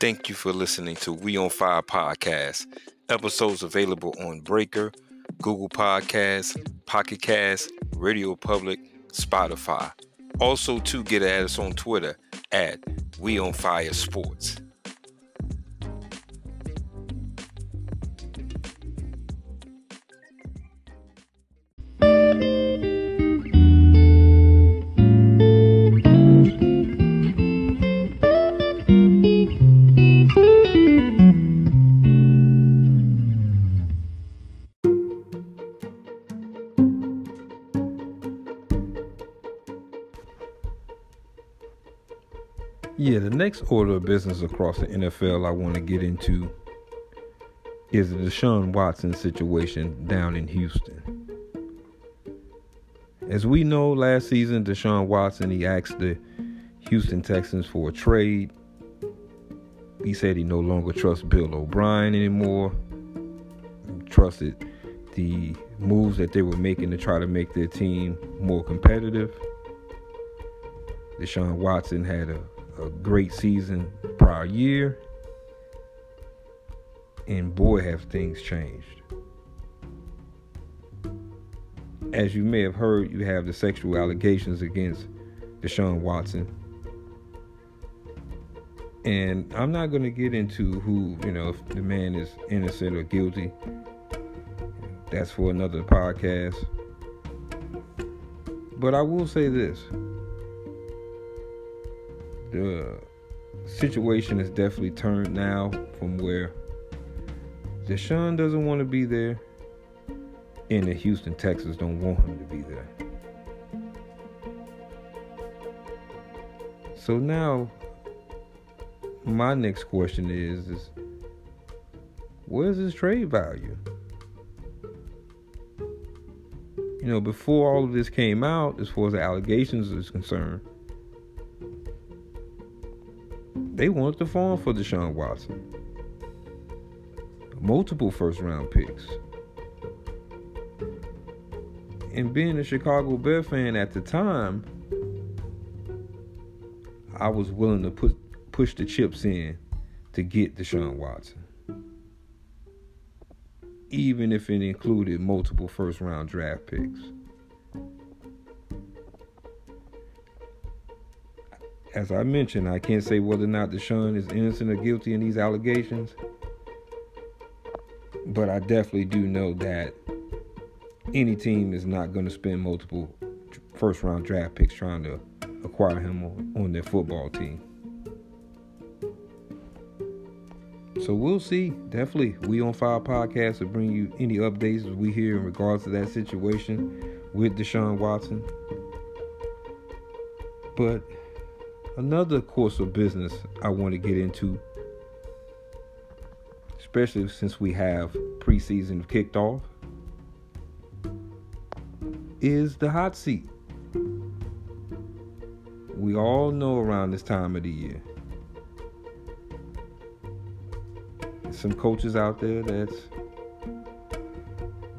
Thank you for listening to We on Fire podcast. Episodes available on Breaker, Google Podcasts, Pocket Cast, Radio Public, Spotify. Also, to get at us on Twitter at We on Fire Sports. Next order of business across the NFL I want to get into is the Deshaun Watson situation down in Houston. As we know, last season, Deshaun Watson, he asked the Houston Texans for a trade. He said he no longer trusts Bill O'Brien anymore. Trusted the moves that they were making to try to make their team more competitive. Deshaun Watson had a a great season prior year. And boy, have things changed. As you may have heard, you have the sexual allegations against Deshaun Watson. And I'm not going to get into who, you know, if the man is innocent or guilty. That's for another podcast. But I will say this the situation has definitely turned now from where Deshaun doesn't want to be there and the Houston Texans don't want him to be there. So now my next question is, is where's his trade value? You know, before all of this came out, as far as the allegations is concerned, they wanted to farm for Deshaun Watson. Multiple first round picks. And being a Chicago Bear fan at the time, I was willing to put push the chips in to get Deshaun Watson. Even if it included multiple first round draft picks. As I mentioned, I can't say whether or not Deshaun is innocent or guilty in these allegations. But I definitely do know that any team is not going to spend multiple first round draft picks trying to acquire him on their football team. So we'll see. Definitely, we on Fire Podcast will bring you any updates as we hear in regards to that situation with Deshaun Watson. But another course of business I want to get into, especially since we have preseason kicked off, is the hot seat. We all know around this time of the year. Some coaches out there that's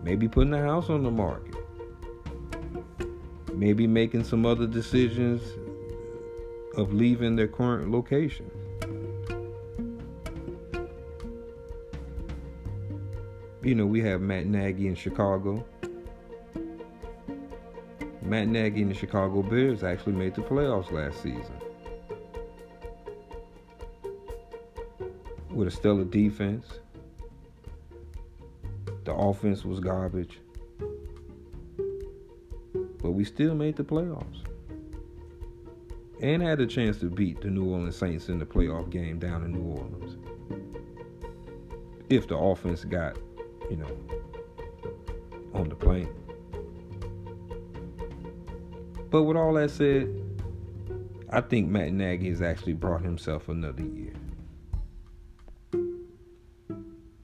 maybe putting a house on the market. Maybe making some other decisions of leaving their current location. You know, we have Matt Nagy in Chicago. Matt Nagy and the Chicago Bears actually made the playoffs last season. With a stellar defense. The offense was garbage. But we still made the playoffs and had a chance to beat the New Orleans Saints in the playoff game down in New Orleans. If the offense got, you know, on the plane. But with all that said, I think Matt Nagy has actually brought himself another year.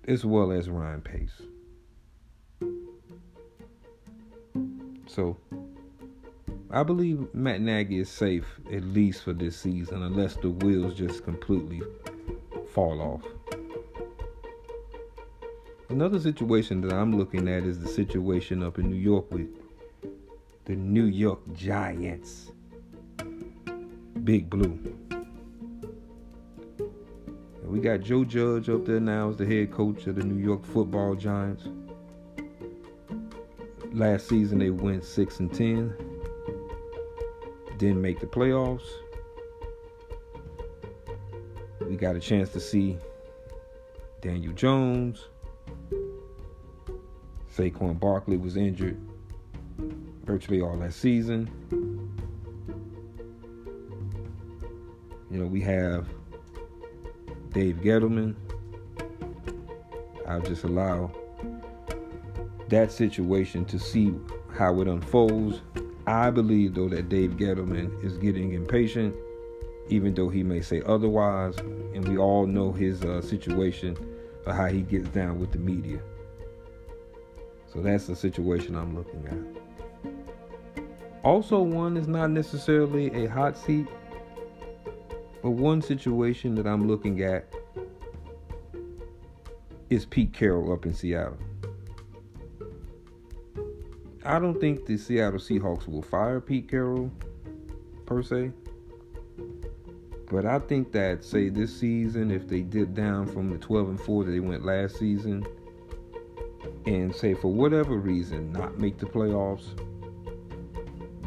As well as Ryan Pace. So I believe Matt Nagy is safe at least for this season, unless the wheels just completely fall off. Another situation that I'm looking at is the situation up in New York with the New York Giants. Big Blue. We got Joe Judge up there now as the head coach of the New York Football Giants. Last season they went six and ten. Didn't make the playoffs. We got a chance to see Daniel Jones. Saquon Barkley was injured virtually all that season. You know, we have Dave Gettleman. I'll just allow that situation to see how it unfolds. I believe, though, that Dave Gettleman is getting impatient, even though he may say otherwise. And we all know his uh, situation or how he gets down with the media. So that's the situation I'm looking at. Also, one is not necessarily a hot seat, but one situation that I'm looking at is Pete Carroll up in Seattle. I don't think the Seattle Seahawks will fire Pete Carroll per se. But I think that say this season, if they dip down from the 12 and 4 that they went last season, and say for whatever reason not make the playoffs,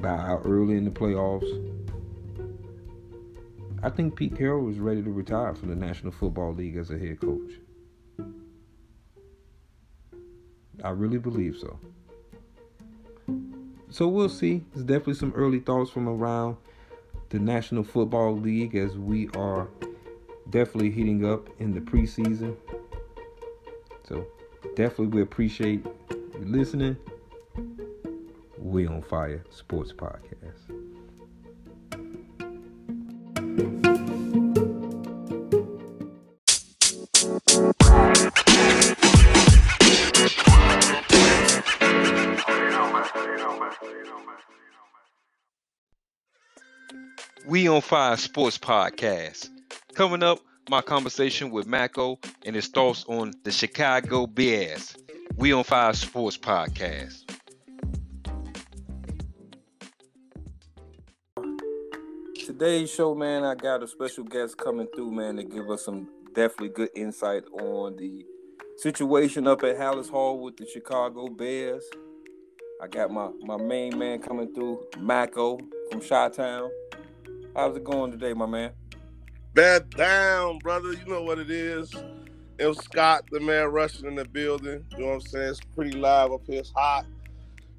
bow out early in the playoffs, I think Pete Carroll is ready to retire from the National Football League as a head coach. I really believe so. So we'll see. It's definitely some early thoughts from around the National Football League as we are definitely heating up in the preseason. So definitely we appreciate you listening. We on Fire Sports Podcast. On Fire Sports Podcast. Coming up, my conversation with Mako and his thoughts on the Chicago Bears. We on Fire Sports Podcast. Today's show, man, I got a special guest coming through, man, to give us some definitely good insight on the situation up at Halas Hall with the Chicago Bears. I got my, my main man coming through, Mako from Chi Town. How's it going today, my man? Bad down, brother. You know what it is. It was Scott, the man rushing in the building. You know what I'm saying? It's pretty live up here. It's hot.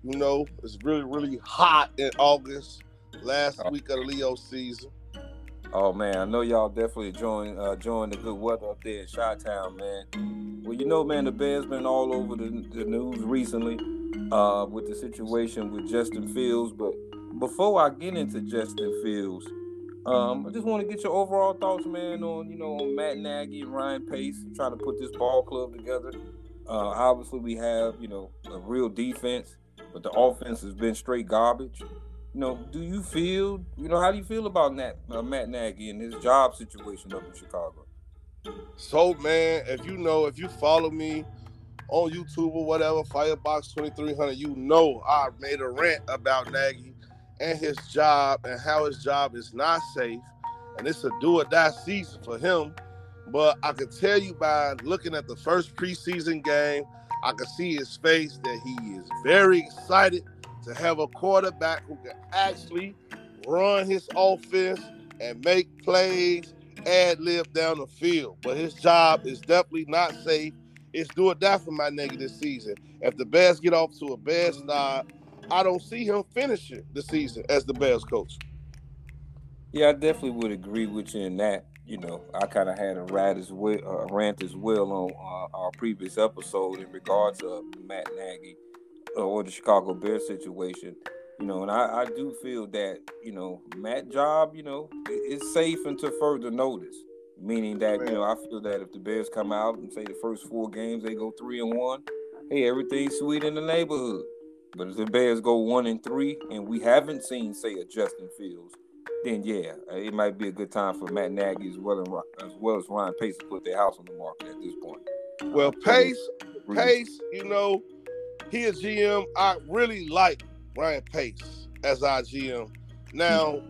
You know, it's really, really hot in August, last Oh. week of the Leo season. Oh man, I know y'all definitely enjoying uh, enjoying the good weather up there in Chi Town, man. Well, you know, man, the band's been all over the, the news recently uh, with the situation with Justin Fields. But before I get into Justin Fields, um, I just want to get your overall thoughts, man, on you know Matt Nagy and Ryan Pace trying to put this ball club together. Uh, obviously, we have you know a real defense, but the offense has been straight garbage. You know, do you feel, you know, how do you feel about Nat, uh, Matt Nagy and his job situation up in Chicago? So, man, if you know, if you follow me on YouTube or whatever, Firebox 2300, you know I made a rant about Nagy and his job and how his job is not safe. And it's a do or die season for him. But I can tell you by looking at the first preseason game, I can see his face that he is very excited to have a quarterback who can actually run his offense and make plays ad lib down the field. But his job is definitely not safe. It's do or die for my negative season. If the Bears get off to a bad start, I don't see him finishing the season as the Bears coach. Yeah, I definitely would agree with you in that. You know, I kind of had a rant as well, rant as well on uh, our previous episode in regards to Matt Nagy uh, or the Chicago Bears situation. You know, and I, I do feel that you know Matt job, you know, is safe until further notice. Meaning that you know, I feel that if the Bears come out and say the first four games they go three and one, hey, everything's sweet in the neighborhood. But if the Bears go one and three, and we haven't seen, say, a Justin Fields, then yeah, uh, it might be a good time for Matt Nagy as well, and, as well as Ryan Pace to put their house on the market at this point. Well, Pace, Pace, you know, he a GM. I really like Ryan Pace as our GM. Now,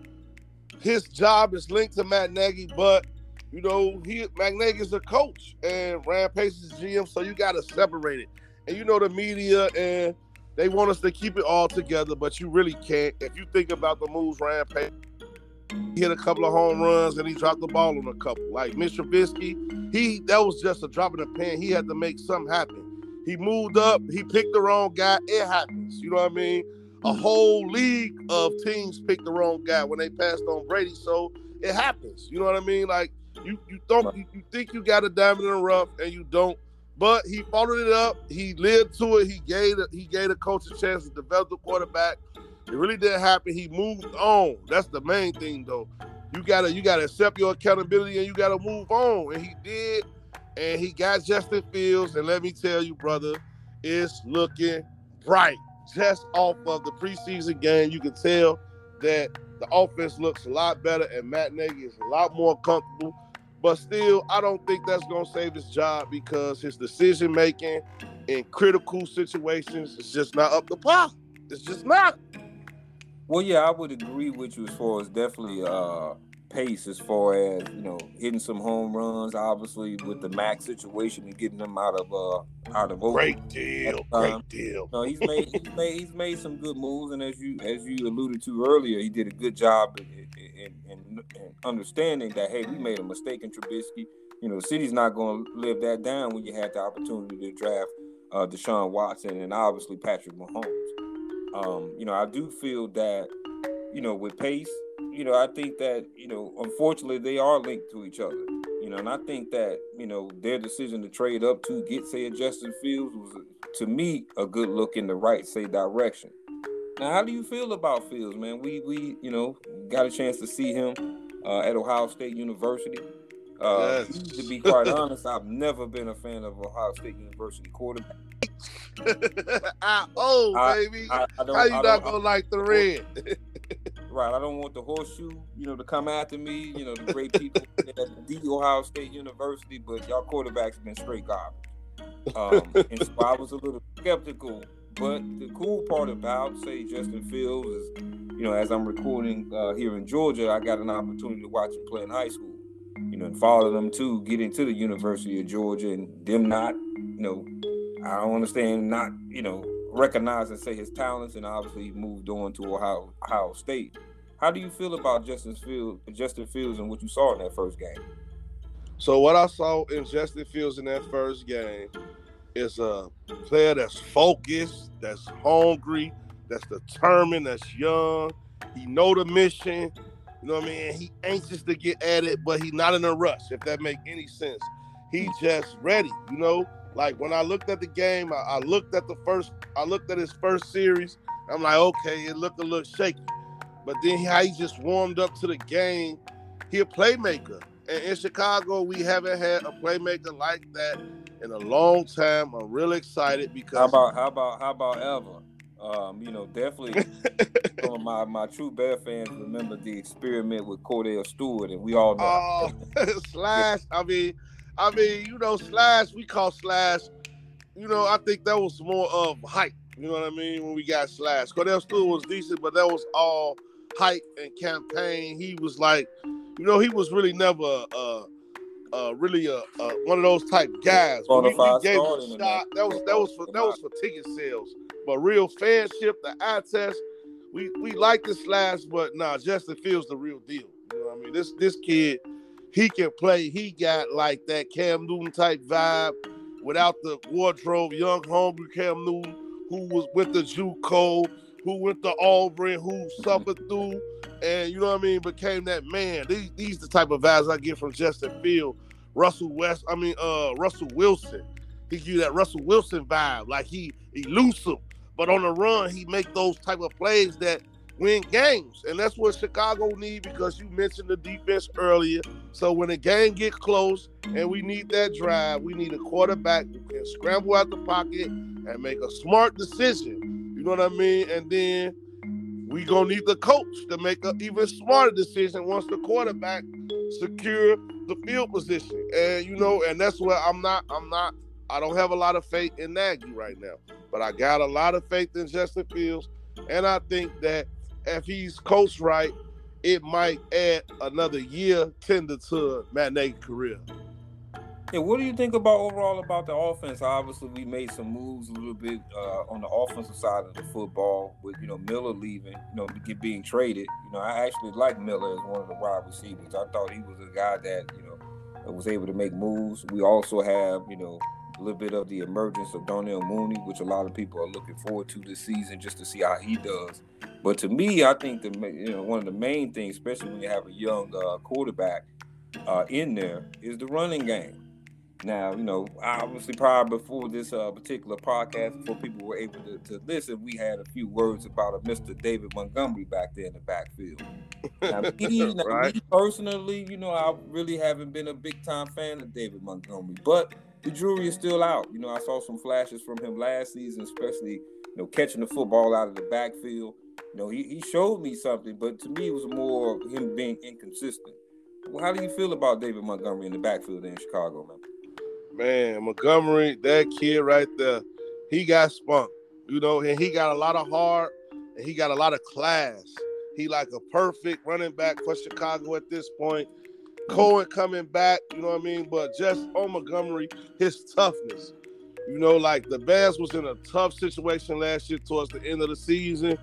his job is linked to Matt Nagy, but you know, he Matt is a coach and Ryan Pace is GM, so you got to separate it. And you know the media and they want us to keep it all together, but you really can't. If you think about the moves Ryan Pace he hit a couple of home runs and he dropped the ball on a couple. Like Mitch Trubisky, he that was just a drop in the pan. He had to make something happen. He moved up, he picked the wrong guy. It happens. You know what I mean? A whole league of teams picked the wrong guy when they passed on Brady. So it happens. You know what I mean? Like you you don't you, you think you got a diamond in the rough and you don't. But he followed it up. He lived to it. He gave he gave the coach a chance to develop the quarterback. It really didn't happen. He moved on. That's the main thing, though. You gotta you gotta accept your accountability and you gotta move on. And he did. And he got Justin Fields. And let me tell you, brother, it's looking bright. Just off of the preseason game, you can tell that the offense looks a lot better and Matt Nagy is a lot more comfortable. But still, I don't think that's to save his job because his decision making in critical situations is just not up to par. It's just not. Well, yeah, I would agree with you as far as definitely uh, pace, as far as you know, hitting some home runs. Obviously, with the Mack's situation and getting them out of uh, out of great deal, great deal. No, he's made he's made he's made some good moves, and as you as you alluded to earlier, he did a good job in, in, in, in understanding that hey, we made a mistake in Trubisky. You know, the city's not going to live that down when you had the opportunity to draft uh, Deshaun Watson and obviously Patrick Mahomes. Um, you know, I do feel that, you know, with Pace, you know, I think that, you know, unfortunately they are linked to each other. You know, and I think that, you know, their decision to trade up to get, say, a Justin Fields was, to me, a good look in the right, say, direction. Now, how do you feel about Fields, man? We, we, you know, got a chance to see him uh, at Ohio State University. Uh, yes. To be quite honest, I've never been a fan of Ohio State University quarterback. oh, baby. I, I How you not gonna like the red? I don't want the horseshoe, you know, to come after me. You know, the great people at the Ohio State University, but y'all quarterbacks have been straight garbage. Um, and so I was a little skeptical. But the cool part about, say, Justin Fields is, you know, as I'm recording uh, here in Georgia, I got an opportunity to watch him play in high school you know, and follow them to get into the University of Georgia and them not, you know, I don't understand not, you know, recognize and say his talents and obviously moved on to Ohio, Ohio State. How do you feel about Justin Fields, Justin Fields and what you saw in that first game? So what I saw in Justin Fields in that first game is a player that's focused, that's hungry, that's determined, that's young. He know the mission. You know what I mean? He anxious to get at it, but he not in a rush. If that make any sense, he just ready. You know, like when I looked at the game, I, I looked at the first, I looked at his first series. I'm like, okay, it looked a little shaky, but then how he just warmed up to the game. He a playmaker, and in Chicago, we haven't had a playmaker like that in a long time. I'm really excited because how about how about how about ever? Um, you know, definitely some of my, my true Bear fans remember the experiment with Cordell Stewart, and we all know. Oh, Slash. I mean, I mean, you know, Slash. We call Slash. You know, I think that was more of hype. You know what I mean? When we got Slash, Cordell Stewart was decent, but that was all hype and campaign. He was like, you know, he was really never uh, uh, really a, uh, one of those type guys. We, we gave him a shot. That was that was for that was for ticket sales. But real fanship, the eye test, we we like this last, but nah, Justin Fields the real deal. You know what I mean? This this kid, he can play. He got like that Cam Newton type vibe without the wardrobe. Young, hungry Cam Newton, who was with the JUCO, who went to Auburn, who suffered through, and you know what I mean, became that man. These these the type of vibes I get from Justin Field. Russell West, I mean uh Russell Wilson. He give you that Russell Wilson vibe, like he elusive, but on the run, he make those type of plays that win games. And that's what Chicago need because you mentioned the defense earlier. So when the game get close and we need that drive, we need a quarterback who can scramble out the pocket and make a smart decision. You know what I mean? And then we gonna need the coach to make an even smarter decision once the quarterback secure the field position. And you know, and that's where I'm not, I'm not I don't have a lot of faith in Nagy right now, but I got a lot of faith in Justin Fields, and I think that if he's coached right it might add another year tender to Matt Nagy's career. Yeah, what do you think about overall about the offense? Obviously, we made some moves a little bit uh, on the offensive side of the football with you know Miller leaving, you know, get being traded. You know, I actually like Miller as one of the wide receivers. I thought he was a guy that you know was able to make moves. We also have you know a little bit of the emergence of Darnell Mooney, which a lot of people are looking forward to this season just to see how he does. But to me, I think the you know one of the main things, especially when you have a young uh, quarterback uh, in there, is the running game. Now, you know, obviously, prior before this uh, particular podcast, before people were able to, to, listen, we had a few words about a Mr. David Montgomery back there in the backfield. Now, me, right. me personally, you know, I really haven't been a big time fan of David Montgomery, but the jury is still out. You know, I saw some flashes from him last season, especially, you know, catching the football out of the backfield. You know, he, he showed me something, but to me, it was more him being inconsistent. Well, how do you feel about David Montgomery in the backfield in Chicago, man? Man, Montgomery, that kid right there, he got spunk, you know, and he got a lot of heart and he got a lot of class. He like a perfect running back for Chicago at this point. Cohen coming back, you know what I mean? But just on Montgomery, his toughness. You know, like the Bears was in a tough situation last year towards the end of the season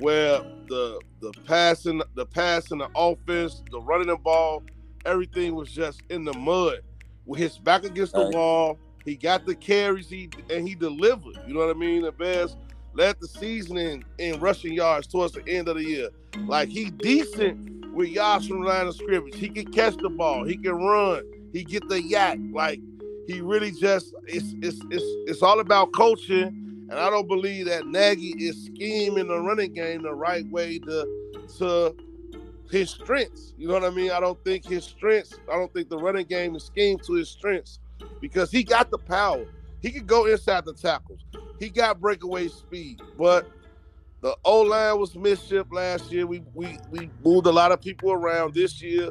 where the the passing, the passing, the offense, the running the ball, everything was just in the mud with his back against the right. wall. He got the carries, he and he delivered. You know what I mean? The best led the season in, in rushing yards towards the end of the year. Like he decent with yards from the line of scrimmage. He can catch the ball. He can run. He get the yak. Like he really just it's it's it's it's all about coaching. And I don't believe that Nagy is scheming the running game the right way to to his strengths. You know what I mean? I don't think his strengths, I don't think the running game is schemed to his strengths because he got the power. He could go inside the tackles. He got breakaway speed, but the O line was misship last year. We we we moved a lot of people around this year.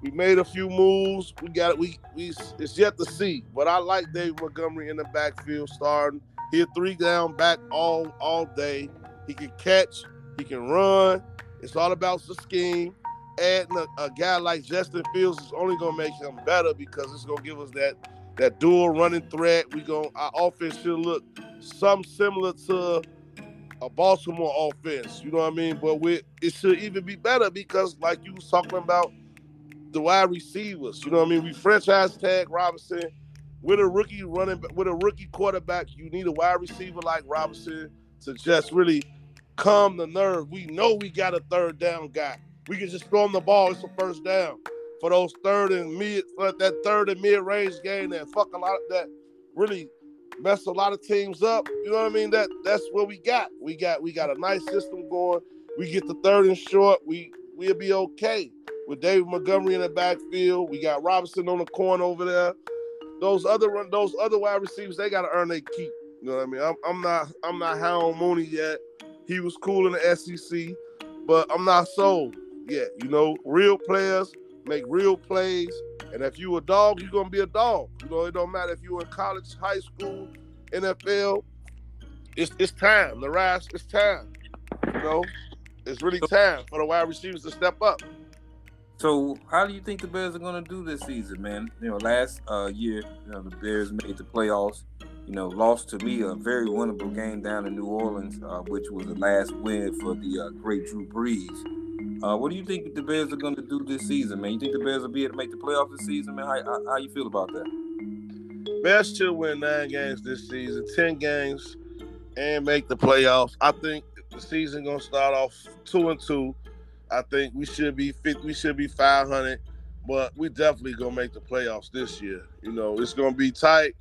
We made a few moves. We got it. We we it's yet to see. But I like Dave Montgomery in the backfield starting. He three down back all all day. He can catch. He can run. It's all about the scheme adding a, a, guy like Justin Fields is only gonna make him better because it's gonna give us that that dual running threat. We going our offense should look some similar to a Baltimore offense. You know what I mean? But we it should even be better because like you was talking about the wide receivers. You know what I mean? We franchise tag Robinson with a rookie running with a rookie quarterback. You need a wide receiver like Robinson to just really calm the nerve. We know we got a third down guy. We can just throw them the ball. It's a first down for those third and mid, that third and mid range game that fuck a lot of that really mess a lot of teams up. You know what I mean? That that's what we got. We got we got a nice system going. We get the third and short. We we'll be okay with David Montgomery in the backfield. We got Robinson on the corner over there. Those other run, those other wide receivers, they got to earn their keep. You know what I mean? I'm, I'm not I'm not high on Mooney yet. He was cool in the SEC, but I'm not sold yet. You know, real players make real plays. And if you a dog, you're gonna be a dog. You know, it don't matter if you're in college, high school, NFL. It's it's time. The rise, it's time. You know, it's really time for the wide receivers to step up. So, how do you think the Bears are going to do this season, man? You know, last uh, year, you know, the Bears made the playoffs. You know, lost to me a very winnable game down in New Orleans, uh, which was the last win for the uh, great Drew Brees. Uh, what do you think the Bears are going to do this season, man? You think the Bears will be able to make the playoffs this season, man? How, how, how you feel about that? Bears should win nine games this season, ten games, and make the playoffs. I think the season gonna start off two and two. I think we should be fit. We should be five hundred, but we definitely gonna make the playoffs this year. You know, it's gonna be tight.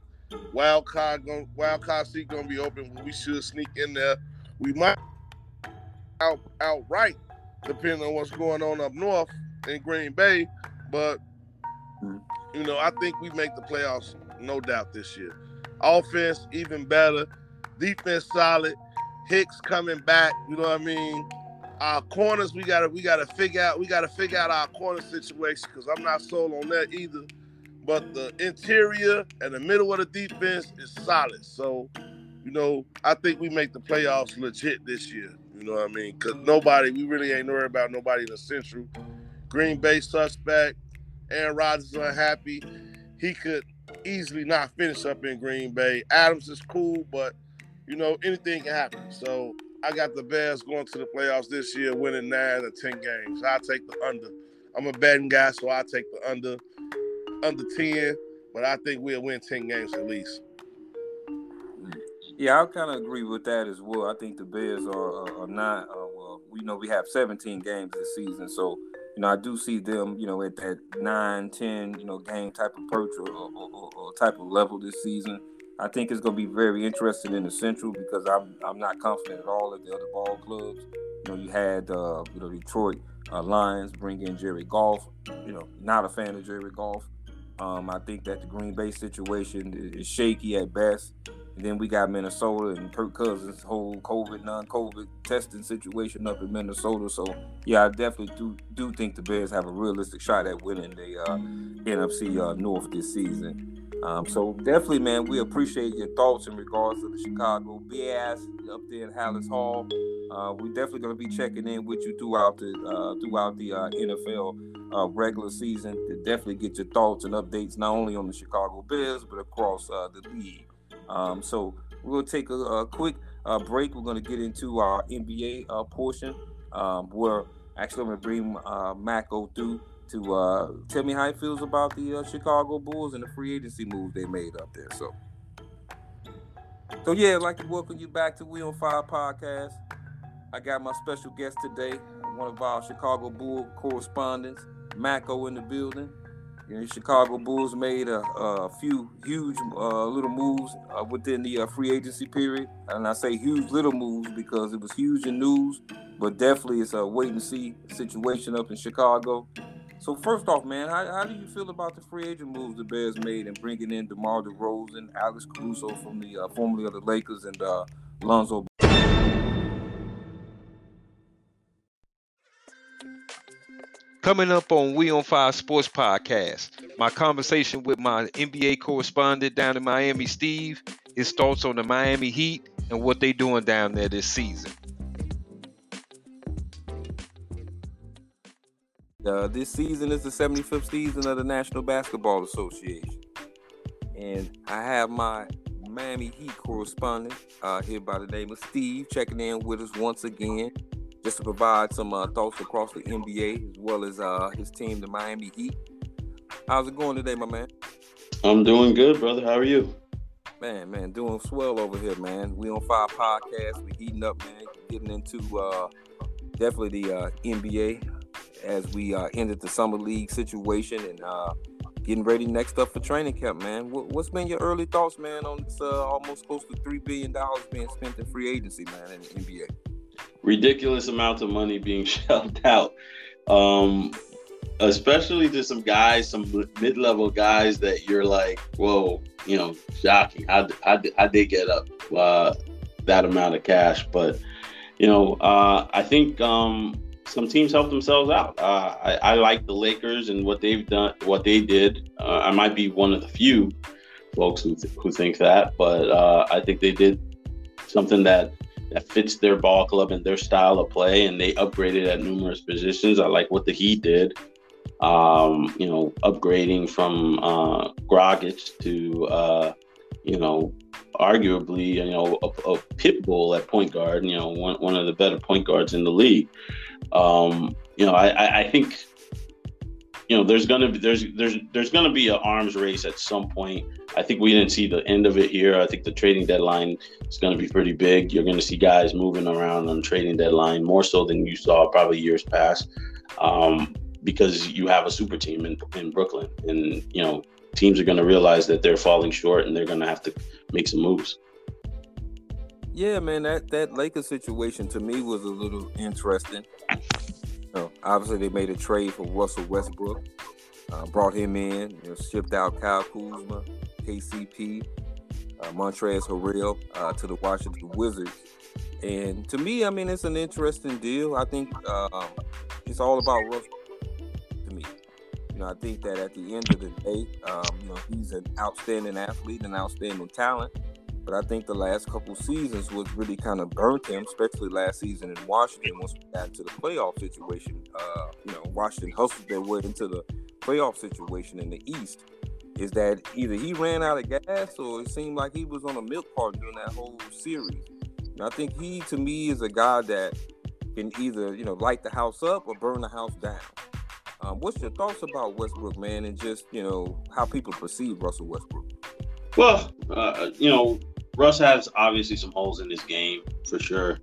Wild card, going wild card seat gonna be open. We should sneak in there. We might out outright depending on what's going on up north in Green Bay. But hmm. you know, I think we make the playoffs, no doubt this year. Offense even better, defense solid. Hicks coming back. You know what I mean? Our corners, we gotta we gotta figure out we gotta figure out our corner situation because I'm not sold on that either. But the interior and the middle of the defense is solid. So, you know, I think we make the playoffs legit this year. You know what I mean? Because nobody, we really ain't worried about nobody in the Central. Green Bay suspect. Aaron Rodgers unhappy. He could easily not finish up in Green Bay. Adams is cool, but you know anything can happen. So I got the Bears going to the playoffs this year, winning nine or ten games. I take the under. I'm a betting guy, so I take the under, under ten. But I think we'll win ten games at least. Yeah, I kind of agree with that as well. I think the Bears are, are not. Uh, well, we know we have 17 games this season, so you know I do see them, you know, at that nine, 10, you know, game type approach or, or, or type of level this season. I think it's going to be very interesting in the Central because I'm I'm not confident at all at the other ball clubs. You know, you had uh, you know Detroit uh, Lions bring in Jared Goff. You know, not a fan of Jared Goff. Um, I think that the Green Bay situation is shaky at best. Then we got Minnesota and Kirk Cousins' whole COVID, non-COVID testing situation up in Minnesota. So yeah, I definitely do do think the Bears have a realistic shot at winning the uh, NFC uh, North this season. Um, so definitely, man, we appreciate your thoughts in regards to the Chicago Bears up there in Halas Hall. Uh, we're definitely going to be checking in with you throughout the uh, throughout the uh, NFL uh, regular season to definitely get your thoughts and updates not only on the Chicago Bears but across uh, the league. Um, so we'll take a, a quick uh, break. We're going to get into our NBA portion um, where actually I'm going to bring uh, Mako through to uh, tell me how he feels about the uh, Chicago Bulls and the free agency move they made up there. So, so yeah, I'd like to welcome you back to We on Fire podcast. I got my special guest today, one of our Chicago Bull correspondents, Mako, in the building. You know, Chicago Bulls made a, a few huge uh, little moves uh, within the uh, free agency period, and I say huge little moves because it was huge in news, but definitely it's a wait and see situation up in Chicago. So first off, man, how, how do you feel about the free agent moves the Bears made and bringing in DeMar DeRozan, Alex Caruso from the uh, formerly of the Lakers, and uh, Lonzo? Coming up on We on Fire Sports Podcast, my conversation with my NBA correspondent down in Miami, Steve, his thoughts on the Miami Heat and what they're doing down there this season. Uh, this season is the 75th season of the National Basketball Association. And I have my Miami Heat correspondent uh, here by the name of Steve checking in with us once again just to provide some uh, thoughts across the NBA as well as uh, his team, the Miami Heat. How's it going today, my man? I'm doing good, brother. How are you? Man, man, doing swell over here, man. We on Fire Podcast. We heating up, man. Getting into uh, definitely the uh, NBA as we uh, ended the summer league situation and uh, getting ready next up for training camp, man. What, has been your early thoughts, man, on this uh, almost close to three billion dollars being spent in free agency, man, in the NBA? Ridiculous amounts of money being shelled out, um, especially to some guys, some mid-level guys that you're like, whoa, you know, shocking. How how, how they get up uh, that amount of cash? But you know, uh, I think. Um, some teams help themselves out. Uh, I, I, like the Lakers and what they've done, what they did. Uh, I might be one of the few folks who, th- who think that, but uh, I think they did something that that fits their ball club and their style of play, and they upgraded at numerous positions. I like what the Heat did. Um, you know, upgrading from uh, Dragic to uh, you know arguably, you know, a, a pit bull at point guard, you know, one, one of the better point guards in the league. Um, you know, I, I think, you know, there's gonna be there's there's there's gonna be an arms race at some point. I think we didn't see the end of it here. I think the trading deadline is gonna be pretty big. You're gonna see guys moving around on the trading deadline more so than you saw probably years past. Um, because you have a super team in, in Brooklyn, and you know teams are to realize that they're falling short, and they're to have to make some moves. Yeah, man, that that Lakers situation to me was a little interesting. Know, obviously, they made a trade for Russell Westbrook, uh, brought him in, you know, shipped out Kyle Kuzma, KCP, uh, Montrezl Harrell uh, to the Washington Wizards. And to me, I mean, it's an interesting deal. I think uh, it's all about Russell to me. You know, I think that at the end of the day, um, you know, he's an outstanding athlete, an outstanding talent But I think the last couple seasons was really kind of burnt him, especially last season in Washington once we got into the playoff situation. Uh, you know, Washington hustled their way into the playoff situation in the East. Is that either he ran out of gas or it seemed like he was on a milk cart during that whole series? And I think he, to me, is a guy that can either you know light the house up or burn the house down. Um, what's your thoughts about Westbrook, man, and just you know how people perceive Russell Westbrook? Well, uh, you know, Russ has obviously some holes in his game for sure.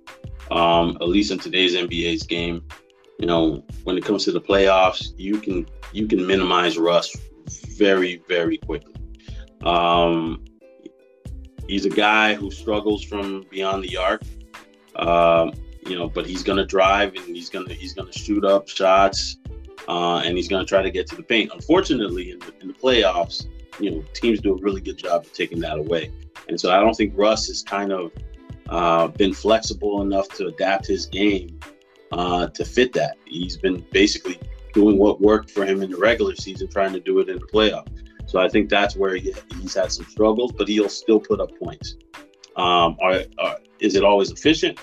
Um, at least in today's NBA's game, you know, when it comes to the playoffs, you can you can minimize Russ very very quickly. Um, he's a guy who struggles from beyond the arc. Um, you know, but he's gonna drive and he's gonna he's gonna shoot up shots, uh, and he's gonna try to get to the paint. Unfortunately, in the, in the playoffs, you know, teams do a really good job of taking that away. And so I don't think Russ has kind of uh, been flexible enough to adapt his game uh, to fit that. He's been basically doing what worked for him in the regular season, trying to do it in the playoff. So I think that's where he, he's had some struggles, but he'll still put up points. Um, are, are, is it always efficient?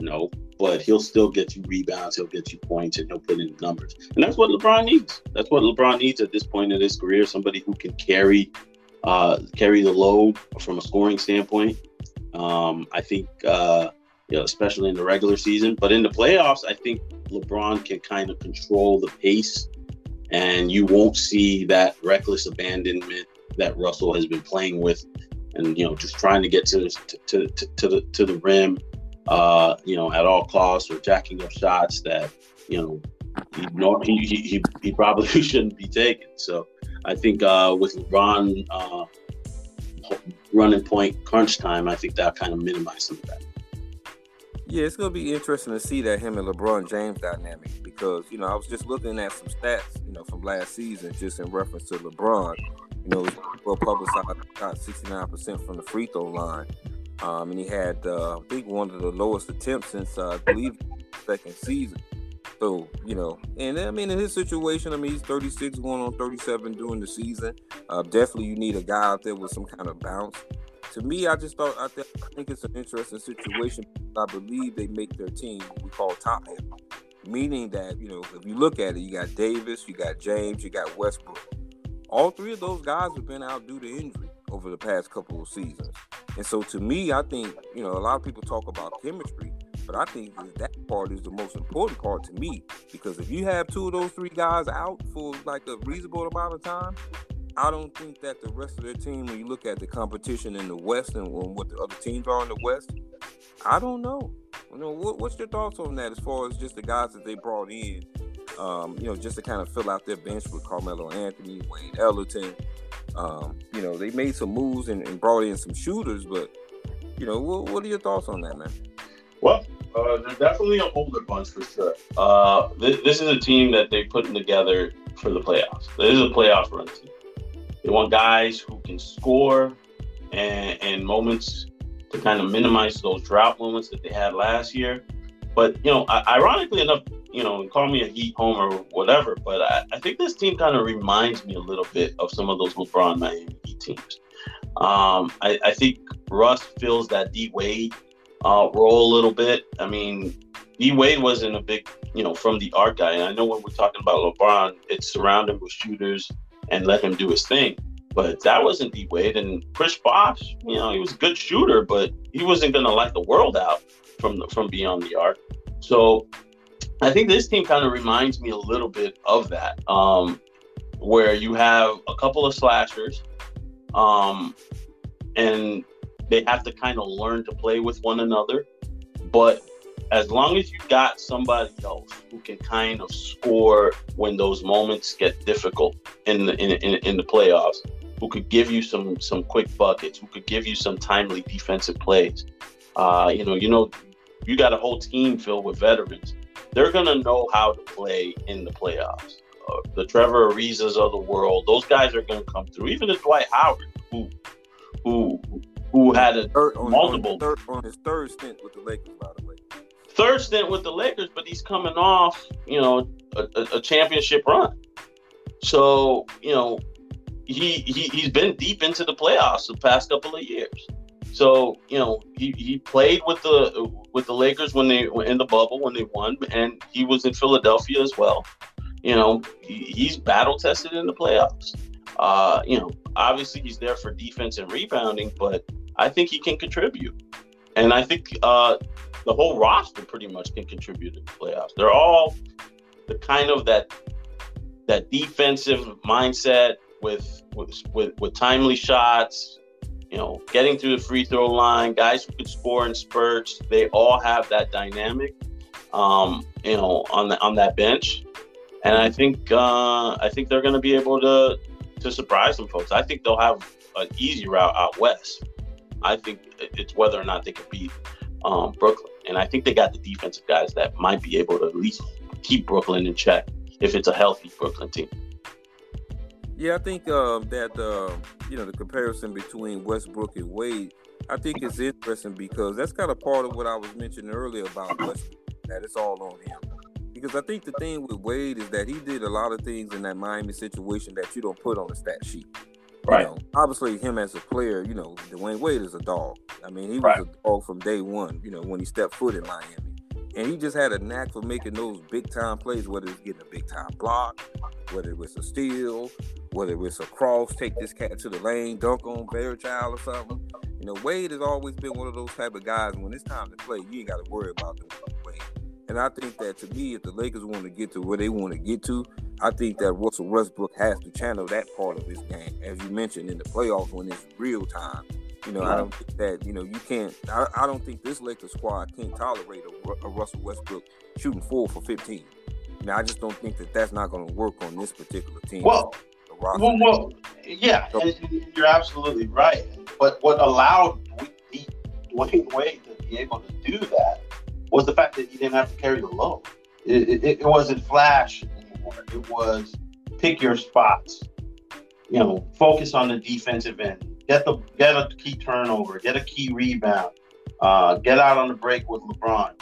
No, but he'll still get you rebounds, he'll get you points, and he'll put in numbers. And that's what LeBron needs. That's what LeBron needs at this point in his career. Somebody who can carry uh, carry the load from a scoring standpoint. Um, I think, uh, you know, especially in the regular season, but in the playoffs, I think LeBron can kind of control the pace, and you won't see that reckless abandonment that Russell has been playing with, and you know, just trying to get to to to, to the to the rim uh, you know, at all costs or jacking up shots that, you know, he, he, he, he probably shouldn't be taking. So I think uh, with LeBron uh, running point crunch time, I think that kind of minimized some of that. Yeah, it's gonna be interesting to see that him and LeBron James dynamic because you know I was just looking at some stats you know from last season just in reference to LeBron. You know, well publicized got 69% from the free throw line. Um, and he had, uh, I think, one of the lowest attempts since uh, I believe second season. So you know, and I mean, in his situation, I mean, he's 36, going on 37 during the season. Uh, definitely, you need a guy out there with some kind of bounce. To me, I just thought I, th- I think it's an interesting situation. I believe they make their team we call top heavy, meaning that you know, if you look at it, you got Davis, you got James, you got Westbrook. All three of those guys have been out due to injury over the past couple of seasons. And so to me, I think, you know, a lot of people talk about chemistry, but I think that part is the most important part to me because if you have two of those three guys out for like a reasonable amount of time, I don't think that the rest of their team, when you look at the competition in the West and what the other teams are in the West, I don't know. You know, what, what's your thoughts on that as far as just the guys that they brought in? Um, you know, just to kind of fill out their bench with Carmelo Anthony, Wayne Ellington, um, you know, they made some moves and, and, brought in some shooters, but you know, what, what are your thoughts on that, man? Well, uh, they're definitely a older bunch for sure. Uh, this, this, is a team that they're putting together for the playoffs. This is a playoff run team. They want guys who can score and, and moments to kind of minimize those drought moments that they had last year. But you know, ironically enough, you know, call me a Heat homer or whatever, but I, I think this team kind of reminds me a little bit of some of those LeBron Miami Heat teams. Um, I, I, think Russ fills that D Wade uh, role a little bit. I mean, D Wade wasn't a big, you know, from the arc guy. And I know when we're talking about LeBron, it's surround him with shooters and let him do his thing. But that wasn't D Wade. And Chris Bosh, you know, he was a good shooter, but he wasn't going to light the world out from the, from beyond the arc. So I think this team kind of reminds me a little bit of that, um, where you have a couple of slashers, um, and they have to kind of learn to play with one another. But as long as you got somebody else who can kind of score when those moments get difficult in the in, in, in the playoffs, who could give you some some quick buckets, who could give you some timely defensive plays. Uh, you know, you know, you got a whole team filled with veterans they're going to know how to play in the playoffs. Uh, the Trevor Arizas of the world, those guys are going to come through. Even the Dwight Howard, who who who had a third, on, multiple on, third, on his third stint with the Lakers, by the way. Third stint with the Lakers, but he's coming off, you know, a, a, a championship run. So you know, he, he he's been deep into the playoffs the past couple of years. So you know he, he played with the with the Lakers when they were in the bubble when they won, and he was in Philadelphia as well. You know he, he's battle tested in the playoffs. Uh, you know obviously he's there for defense and rebounding, but I think he can contribute, and I think uh, the whole roster pretty much can contribute to the playoffs. They're all the kind of that that defensive mindset with with with, with timely shots, you know, getting through the free throw line, guys who could score in spurts. They all have that dynamic, um, you know, on the, on that bench, and I think uh, I think they're going to be able to to surprise some folks. I think they'll have an easy route out west. I think it's whether or not they can beat um, Brooklyn, and I think they got the defensive guys that might be able to at least keep Brooklyn in check if it's a healthy Brooklyn team. Yeah, I think uh, that uh, you know the comparison between Westbrook and Wade, I think is interesting because that's kind of part of what I was mentioning earlier about Westbrook, that it's all on him. Because I think the thing with Wade is that he did a lot of things in that Miami situation that you don't put on the stat sheet. Right. You know, obviously, him as a player, you know, Dwyane Wade is a dog. I mean, he was right. a dog from day one. You know, when he stepped foot in Miami and he just had a knack for making those big time plays, whether it's getting a big time block, whether it was a steal, whether it was a cross, take this cat to the lane, dunk on Fairchild or something. You know, Wade has always been one of those type of guys. When it's time to play, you ain't got to worry about doing Wade. And I think that to me, if the Lakers want to get to where they want to get to, I think that Russell Westbrook has to channel that part of his game, as you mentioned in the playoffs when it's real time you know, I don't think that you know you can't. I, I don't think this Lakers squad can't tolerate a, a, Russell Westbrook shooting four for fifteen. Now, I just don't think that that's not going to work on this particular team. Well, well, well, yeah, so, you're absolutely right. But what allowed Dwyane Wade to be able to do that was the fact that he didn't have to carry the load. It, it, it wasn't flash anymore. It was pick your spots. You know, focus on the defensive end get the get a key turnover, get a key rebound, uh, get out on the break with LeBron.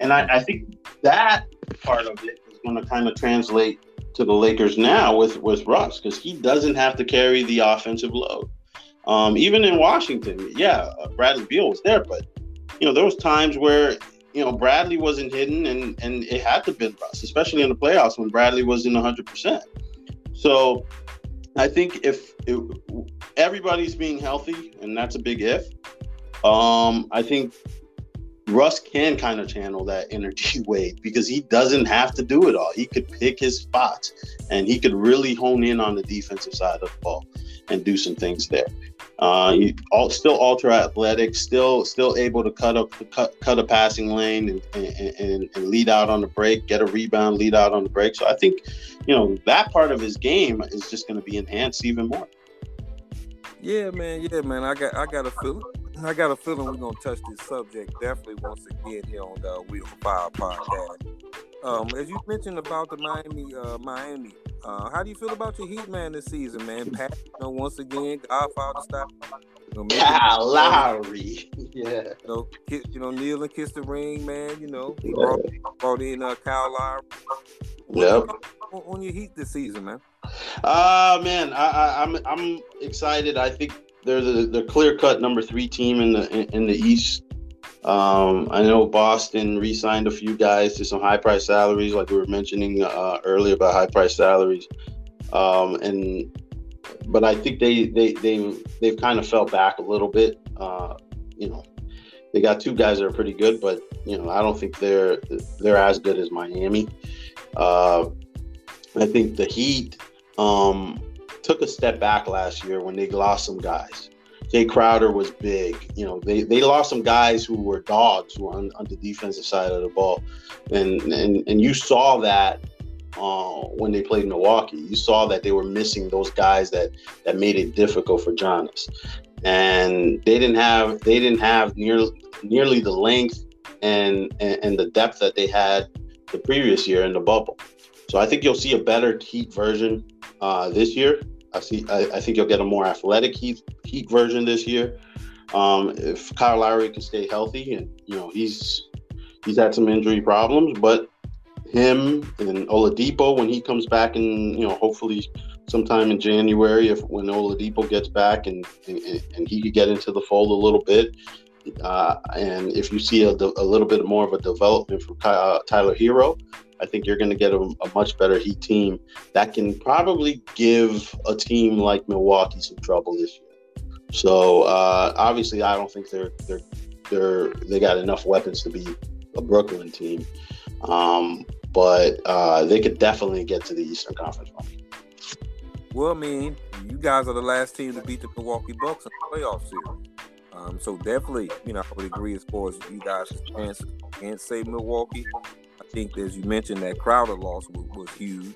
And I, I think that part of it is going to kind of translate to the Lakers now with with Russ because he doesn't have to carry the offensive load. Um, even in Washington, yeah, uh, Bradley Beal was there, but you know there was times where you know Bradley wasn't hidden, and and it had to be Russ, especially in the playoffs when Bradley was in 100. percent So I think if it, everybody's being healthy, and that's a big if, um, I think Russ can kind of channel that energy Wade because he doesn't have to do it all. He could pick his spots and he could really hone in on the defensive side of the ball and do some things there. Uh, he all, still ultra athletic, still still able to cut up cut, cut a passing lane and, and, and, and lead out on the break, get a rebound, lead out on the break. So I think, you know, that part of his game is just going to be enhanced even more. Yeah, man. Yeah, man. I got I got a feeling. I got a feeling we're gonna touch this subject definitely once again here on the We on Fire podcast. Um, as you mentioned about the Miami, uh, Miami, uh, how do you feel about your Heat man this season, man? Pat, you know, once again, Godfather style. You know, Kyle Lowry, yeah. You know, kiss, you know, kneel and kiss the ring, man. You know, he brought, brought in uh, Kyle Lowry. Yep. On, on your Heat this season, man. Uh man, I, I, I'm I'm excited. I think they're the, the clear cut number three team in the in, the East. Um, I know Boston re-signed a few guys to some high price salaries, like we were mentioning uh, earlier about high price salaries. Um, and but I think they they they they've kind of fell back a little bit. Uh, you know, they got two guys that are pretty good, but you know I don't think they're they're as good as Miami. Uh, I think the Heat um, took a step back last year when they lost some guys. Jae Crowder was big. You know, they, they lost some guys who were dogs who were on, on the defensive side of the ball. And and, and you saw that uh, when they played Milwaukee. You saw that they were missing those guys that that made it difficult for Giannis. And they didn't have they didn't have near, nearly the length and, and and the depth that they had the previous year in the bubble. So I think you'll see a better Heat version uh, this year. I see. I, I, think you'll get a more athletic Heat Heat version this year. Um, if Kyle Lowry can stay healthy, and you know he's he's had some injury problems, but him and Oladipo when he comes back and you know hopefully sometime in January if when Oladipo gets back and, and, and he could get into the fold a little bit. Uh, and if you see a, a, little bit more of a development from uh, Tyler Herro, I think you're going to get a, a, much better Heat team that can probably give a team like Milwaukee some trouble this year. So uh, obviously, I don't think they're they're they're they got enough weapons to be a Brooklyn team, um, but uh, they could definitely get to the Eastern Conference. Well, I mean, you guys are the last team to beat the Milwaukee Bucks in the playoff series. Um, so definitely, you know, I would agree as far as you guys' chances against say Milwaukee. I think, as you mentioned, that Crowder loss was, was huge.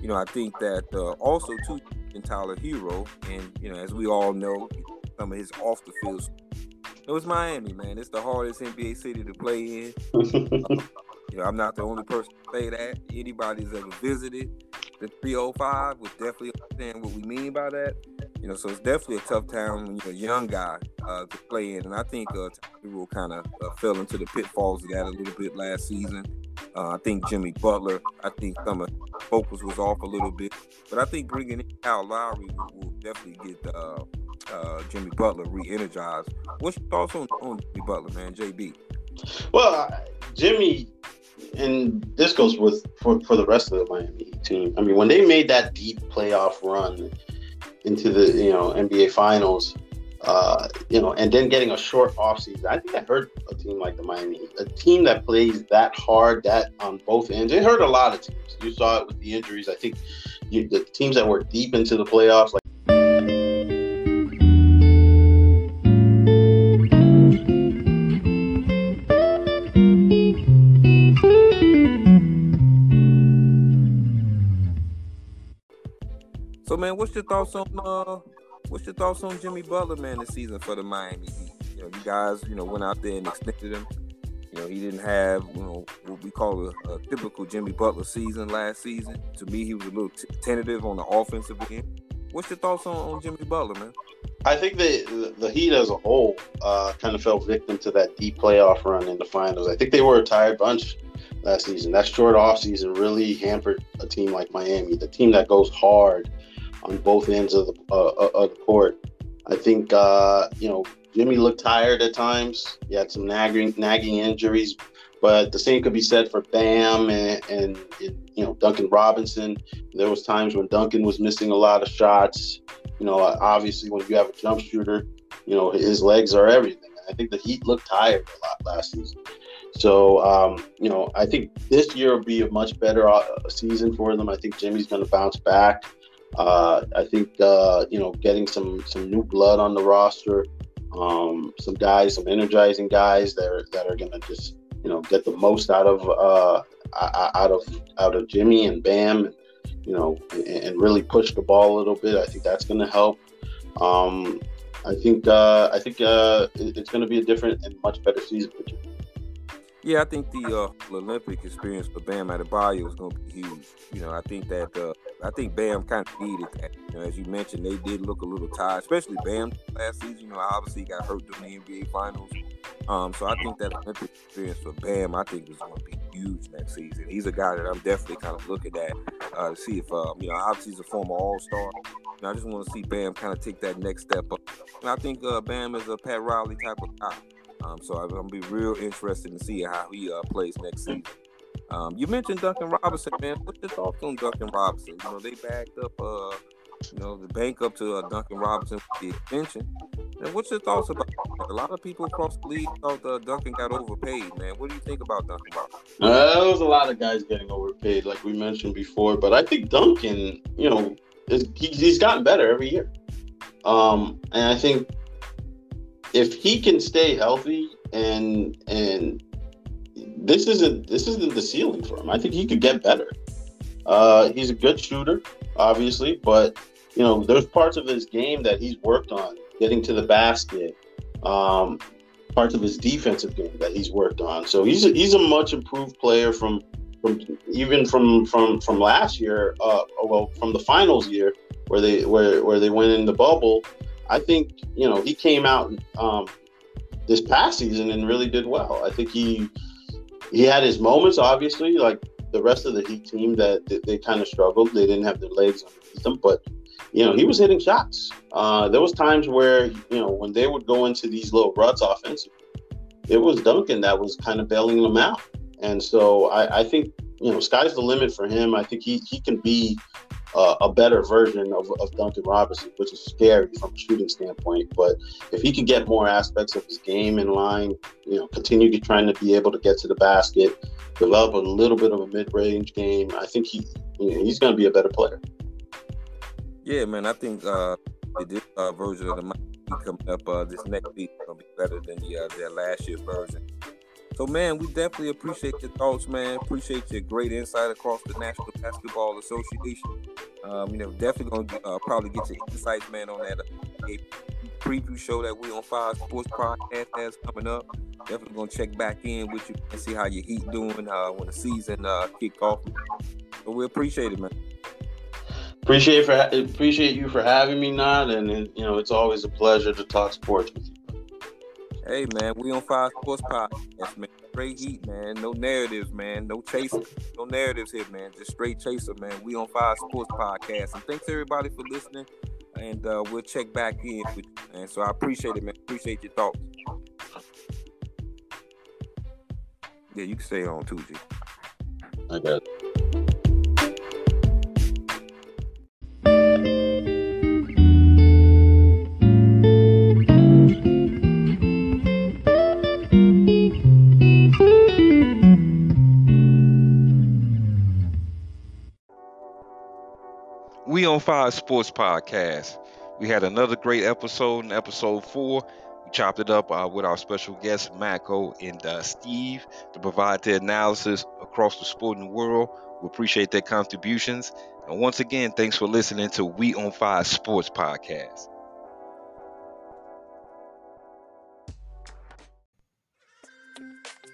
You know, I think that uh, also too in Tyler Herro, and you know, as we all know, some of his off the field. It was Miami, man. It's the hardest NBA city to play in. you know, I'm not the only person to say that. Anybody's ever visited the 305 would definitely understand what we mean by that. You know, so it's definitely a tough town when you're a young guy uh, to play in. And I think uh, will kind of uh, fell into the pitfalls of that a little bit last season. Uh, I think Jimmy Butler, I think some of focus was off a little bit. But I think bringing in Kyle Lowry will, will definitely get uh, uh, Jimmy Butler re-energized. What's your thoughts on, on Jimmy Butler, man, JB? Well, Jimmy and this goes with for, for the rest of the Miami team. I mean, when they made that deep playoff run into the you know NBA Finals, uh, you know, and then getting a short offseason, I think that hurt a team like the Miami. A team that plays that hard, that on both ends, it hurt a lot of teams. You saw it with the injuries. I think you, the teams that were deep into the playoffs, like man, what's your thoughts on uh, what's your thoughts on Jimmy Butler, man, this season for the Miami Heat? You know, you guys, you know, went out there and extended him. You know, he didn't have, you know, what we call a, a typical Jimmy Butler season last season. To me, he was a little t- tentative on the offensive end. What's your thoughts on, on Jimmy Butler, man? I think the the Heat as a whole uh, kind of fell victim to that deep playoff run in the finals. I think they were a tired bunch last season. That short off season really hampered a team like Miami, the team that goes hard on both ends of the, uh, uh, of the court. I think uh, you know Jimmy looked tired at times. He had some nagging nagging injuries, but the same could be said for Bam and, and, you know Duncan Robinson. There was times when Duncan was missing a lot of shots. You know, obviously when you have a jump shooter, you know his legs are everything. I think the Heat looked tired a lot last season. So, um, you know, I think this year will be a much better uh, season for them. I think Jimmy's going to bounce back. Uh, I think uh, you know getting some some new blood on the roster, um, some guys, some energizing guys that are that are gonna just you know get the most out of uh, out of out of Jimmy and Bam, you know, and, and really push the ball a little bit. I think that's gonna help. Um, I think uh, I think uh, it's to be a different and much better season for Jimmy. Yeah, I think the uh, Olympic experience for Bam Adebayo is going to be huge. You know, I think that uh, I think Bam kind of needed that. You know, as you mentioned, they did look a little tired, especially Bam last season. You know, obviously got hurt during the NBA Finals. Um, so I think that Olympic experience for Bam, I think is going to be huge next season. He's a guy that I'm definitely kind of looking at uh, to see if, um, you know, obviously he's a former All Star. And I just want to see Bam kind of take that next step up. And I think uh, Bam is a Pat Riley type of guy. Um, so I'm gonna be real interested in see how he uh, plays next season. Um, you mentioned Duncan Robinson, man. What's your thoughts on Duncan Robinson? You know, they backed up, uh, you know, the bank up to uh, Duncan Robinson with the extension. And what's your thoughts about? A lot of people across the league thought uh, Duncan got overpaid, man. What do you think about Duncan Robinson? Uh, there was a lot of guys getting overpaid, like we mentioned before. But I think Duncan, you know, is, he, he's gotten better every year. Um, and I think if he can stay healthy and and this isn't this isn't the ceiling for him. I think he could get better. Uh, he's a good shooter, obviously, but you know there's parts of his game that he's worked on, getting to the basket, um, parts of his defensive game that he's worked on. So he's a, he's a much improved player from from even from from from last year. Uh, well, from the finals year where they where where they went in the bubble. I think you know he came out um, this past season and really did well. I think he he had his moments, obviously, like the rest of the Heat team that they, they kind of struggled. They didn't have their legs underneath them, but you know he was hitting shots. Uh, there was times where you know when they would go into these little ruts offensively, it was Duncan that was kind of bailing them out. And so I, I think you know sky's the limit for him. I think he he can be uh, a better version of, of Duncan Robinson, which is scary from a shooting standpoint. But if he can get more aspects of his game in line, you know, continue to trying to be able to get to the basket, develop a little bit of a mid-range game, I think he you know, he's going to be a better player. Yeah, man, I think uh, this uh, version of the coming up uh, this next week is going to be better than the uh, their last year version. So, man, we definitely appreciate your thoughts, man. Appreciate your great insight across the National Basketball Association. Um, you know, definitely gonna uh, probably get your insights, man, on that uh, preview show that we on Fire Sports Podcast has coming up. Definitely gonna check back in with you and see how your Heat doing uh, when the season uh, kick off. So we appreciate it, man. Appreciate for appreciate you for having me, Nod, and you know it's always a pleasure to talk sports with you. Hey man, we on Fire Sports Podcast, man. Straight heat, man. No narratives, man. No chaser. No narratives here, man. Just straight chaser, man. We on Fire Sports Podcast. And thanks everybody for listening. And uh, we'll check back in with you, man. So I appreciate it, man. Appreciate your thoughts. Yeah, you can stay on too, G. I got it. We on Fire Sports Podcast. We had another great episode in episode four. We chopped it up uh, with our special guests, Mako and uh, Steve, to provide their analysis across the sporting world. We appreciate their contributions. And once again, thanks for listening to We on Fire Sports Podcast.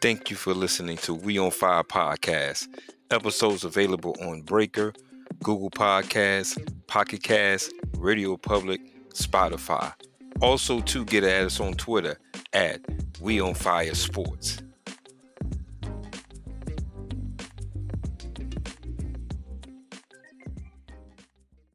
Thank you for listening to We on Fire Podcast. Episodes available on Breaker, Google Podcasts, Pocket Casts, Radio Public, Spotify. Also, to get at us on Twitter at We On Fire Sports.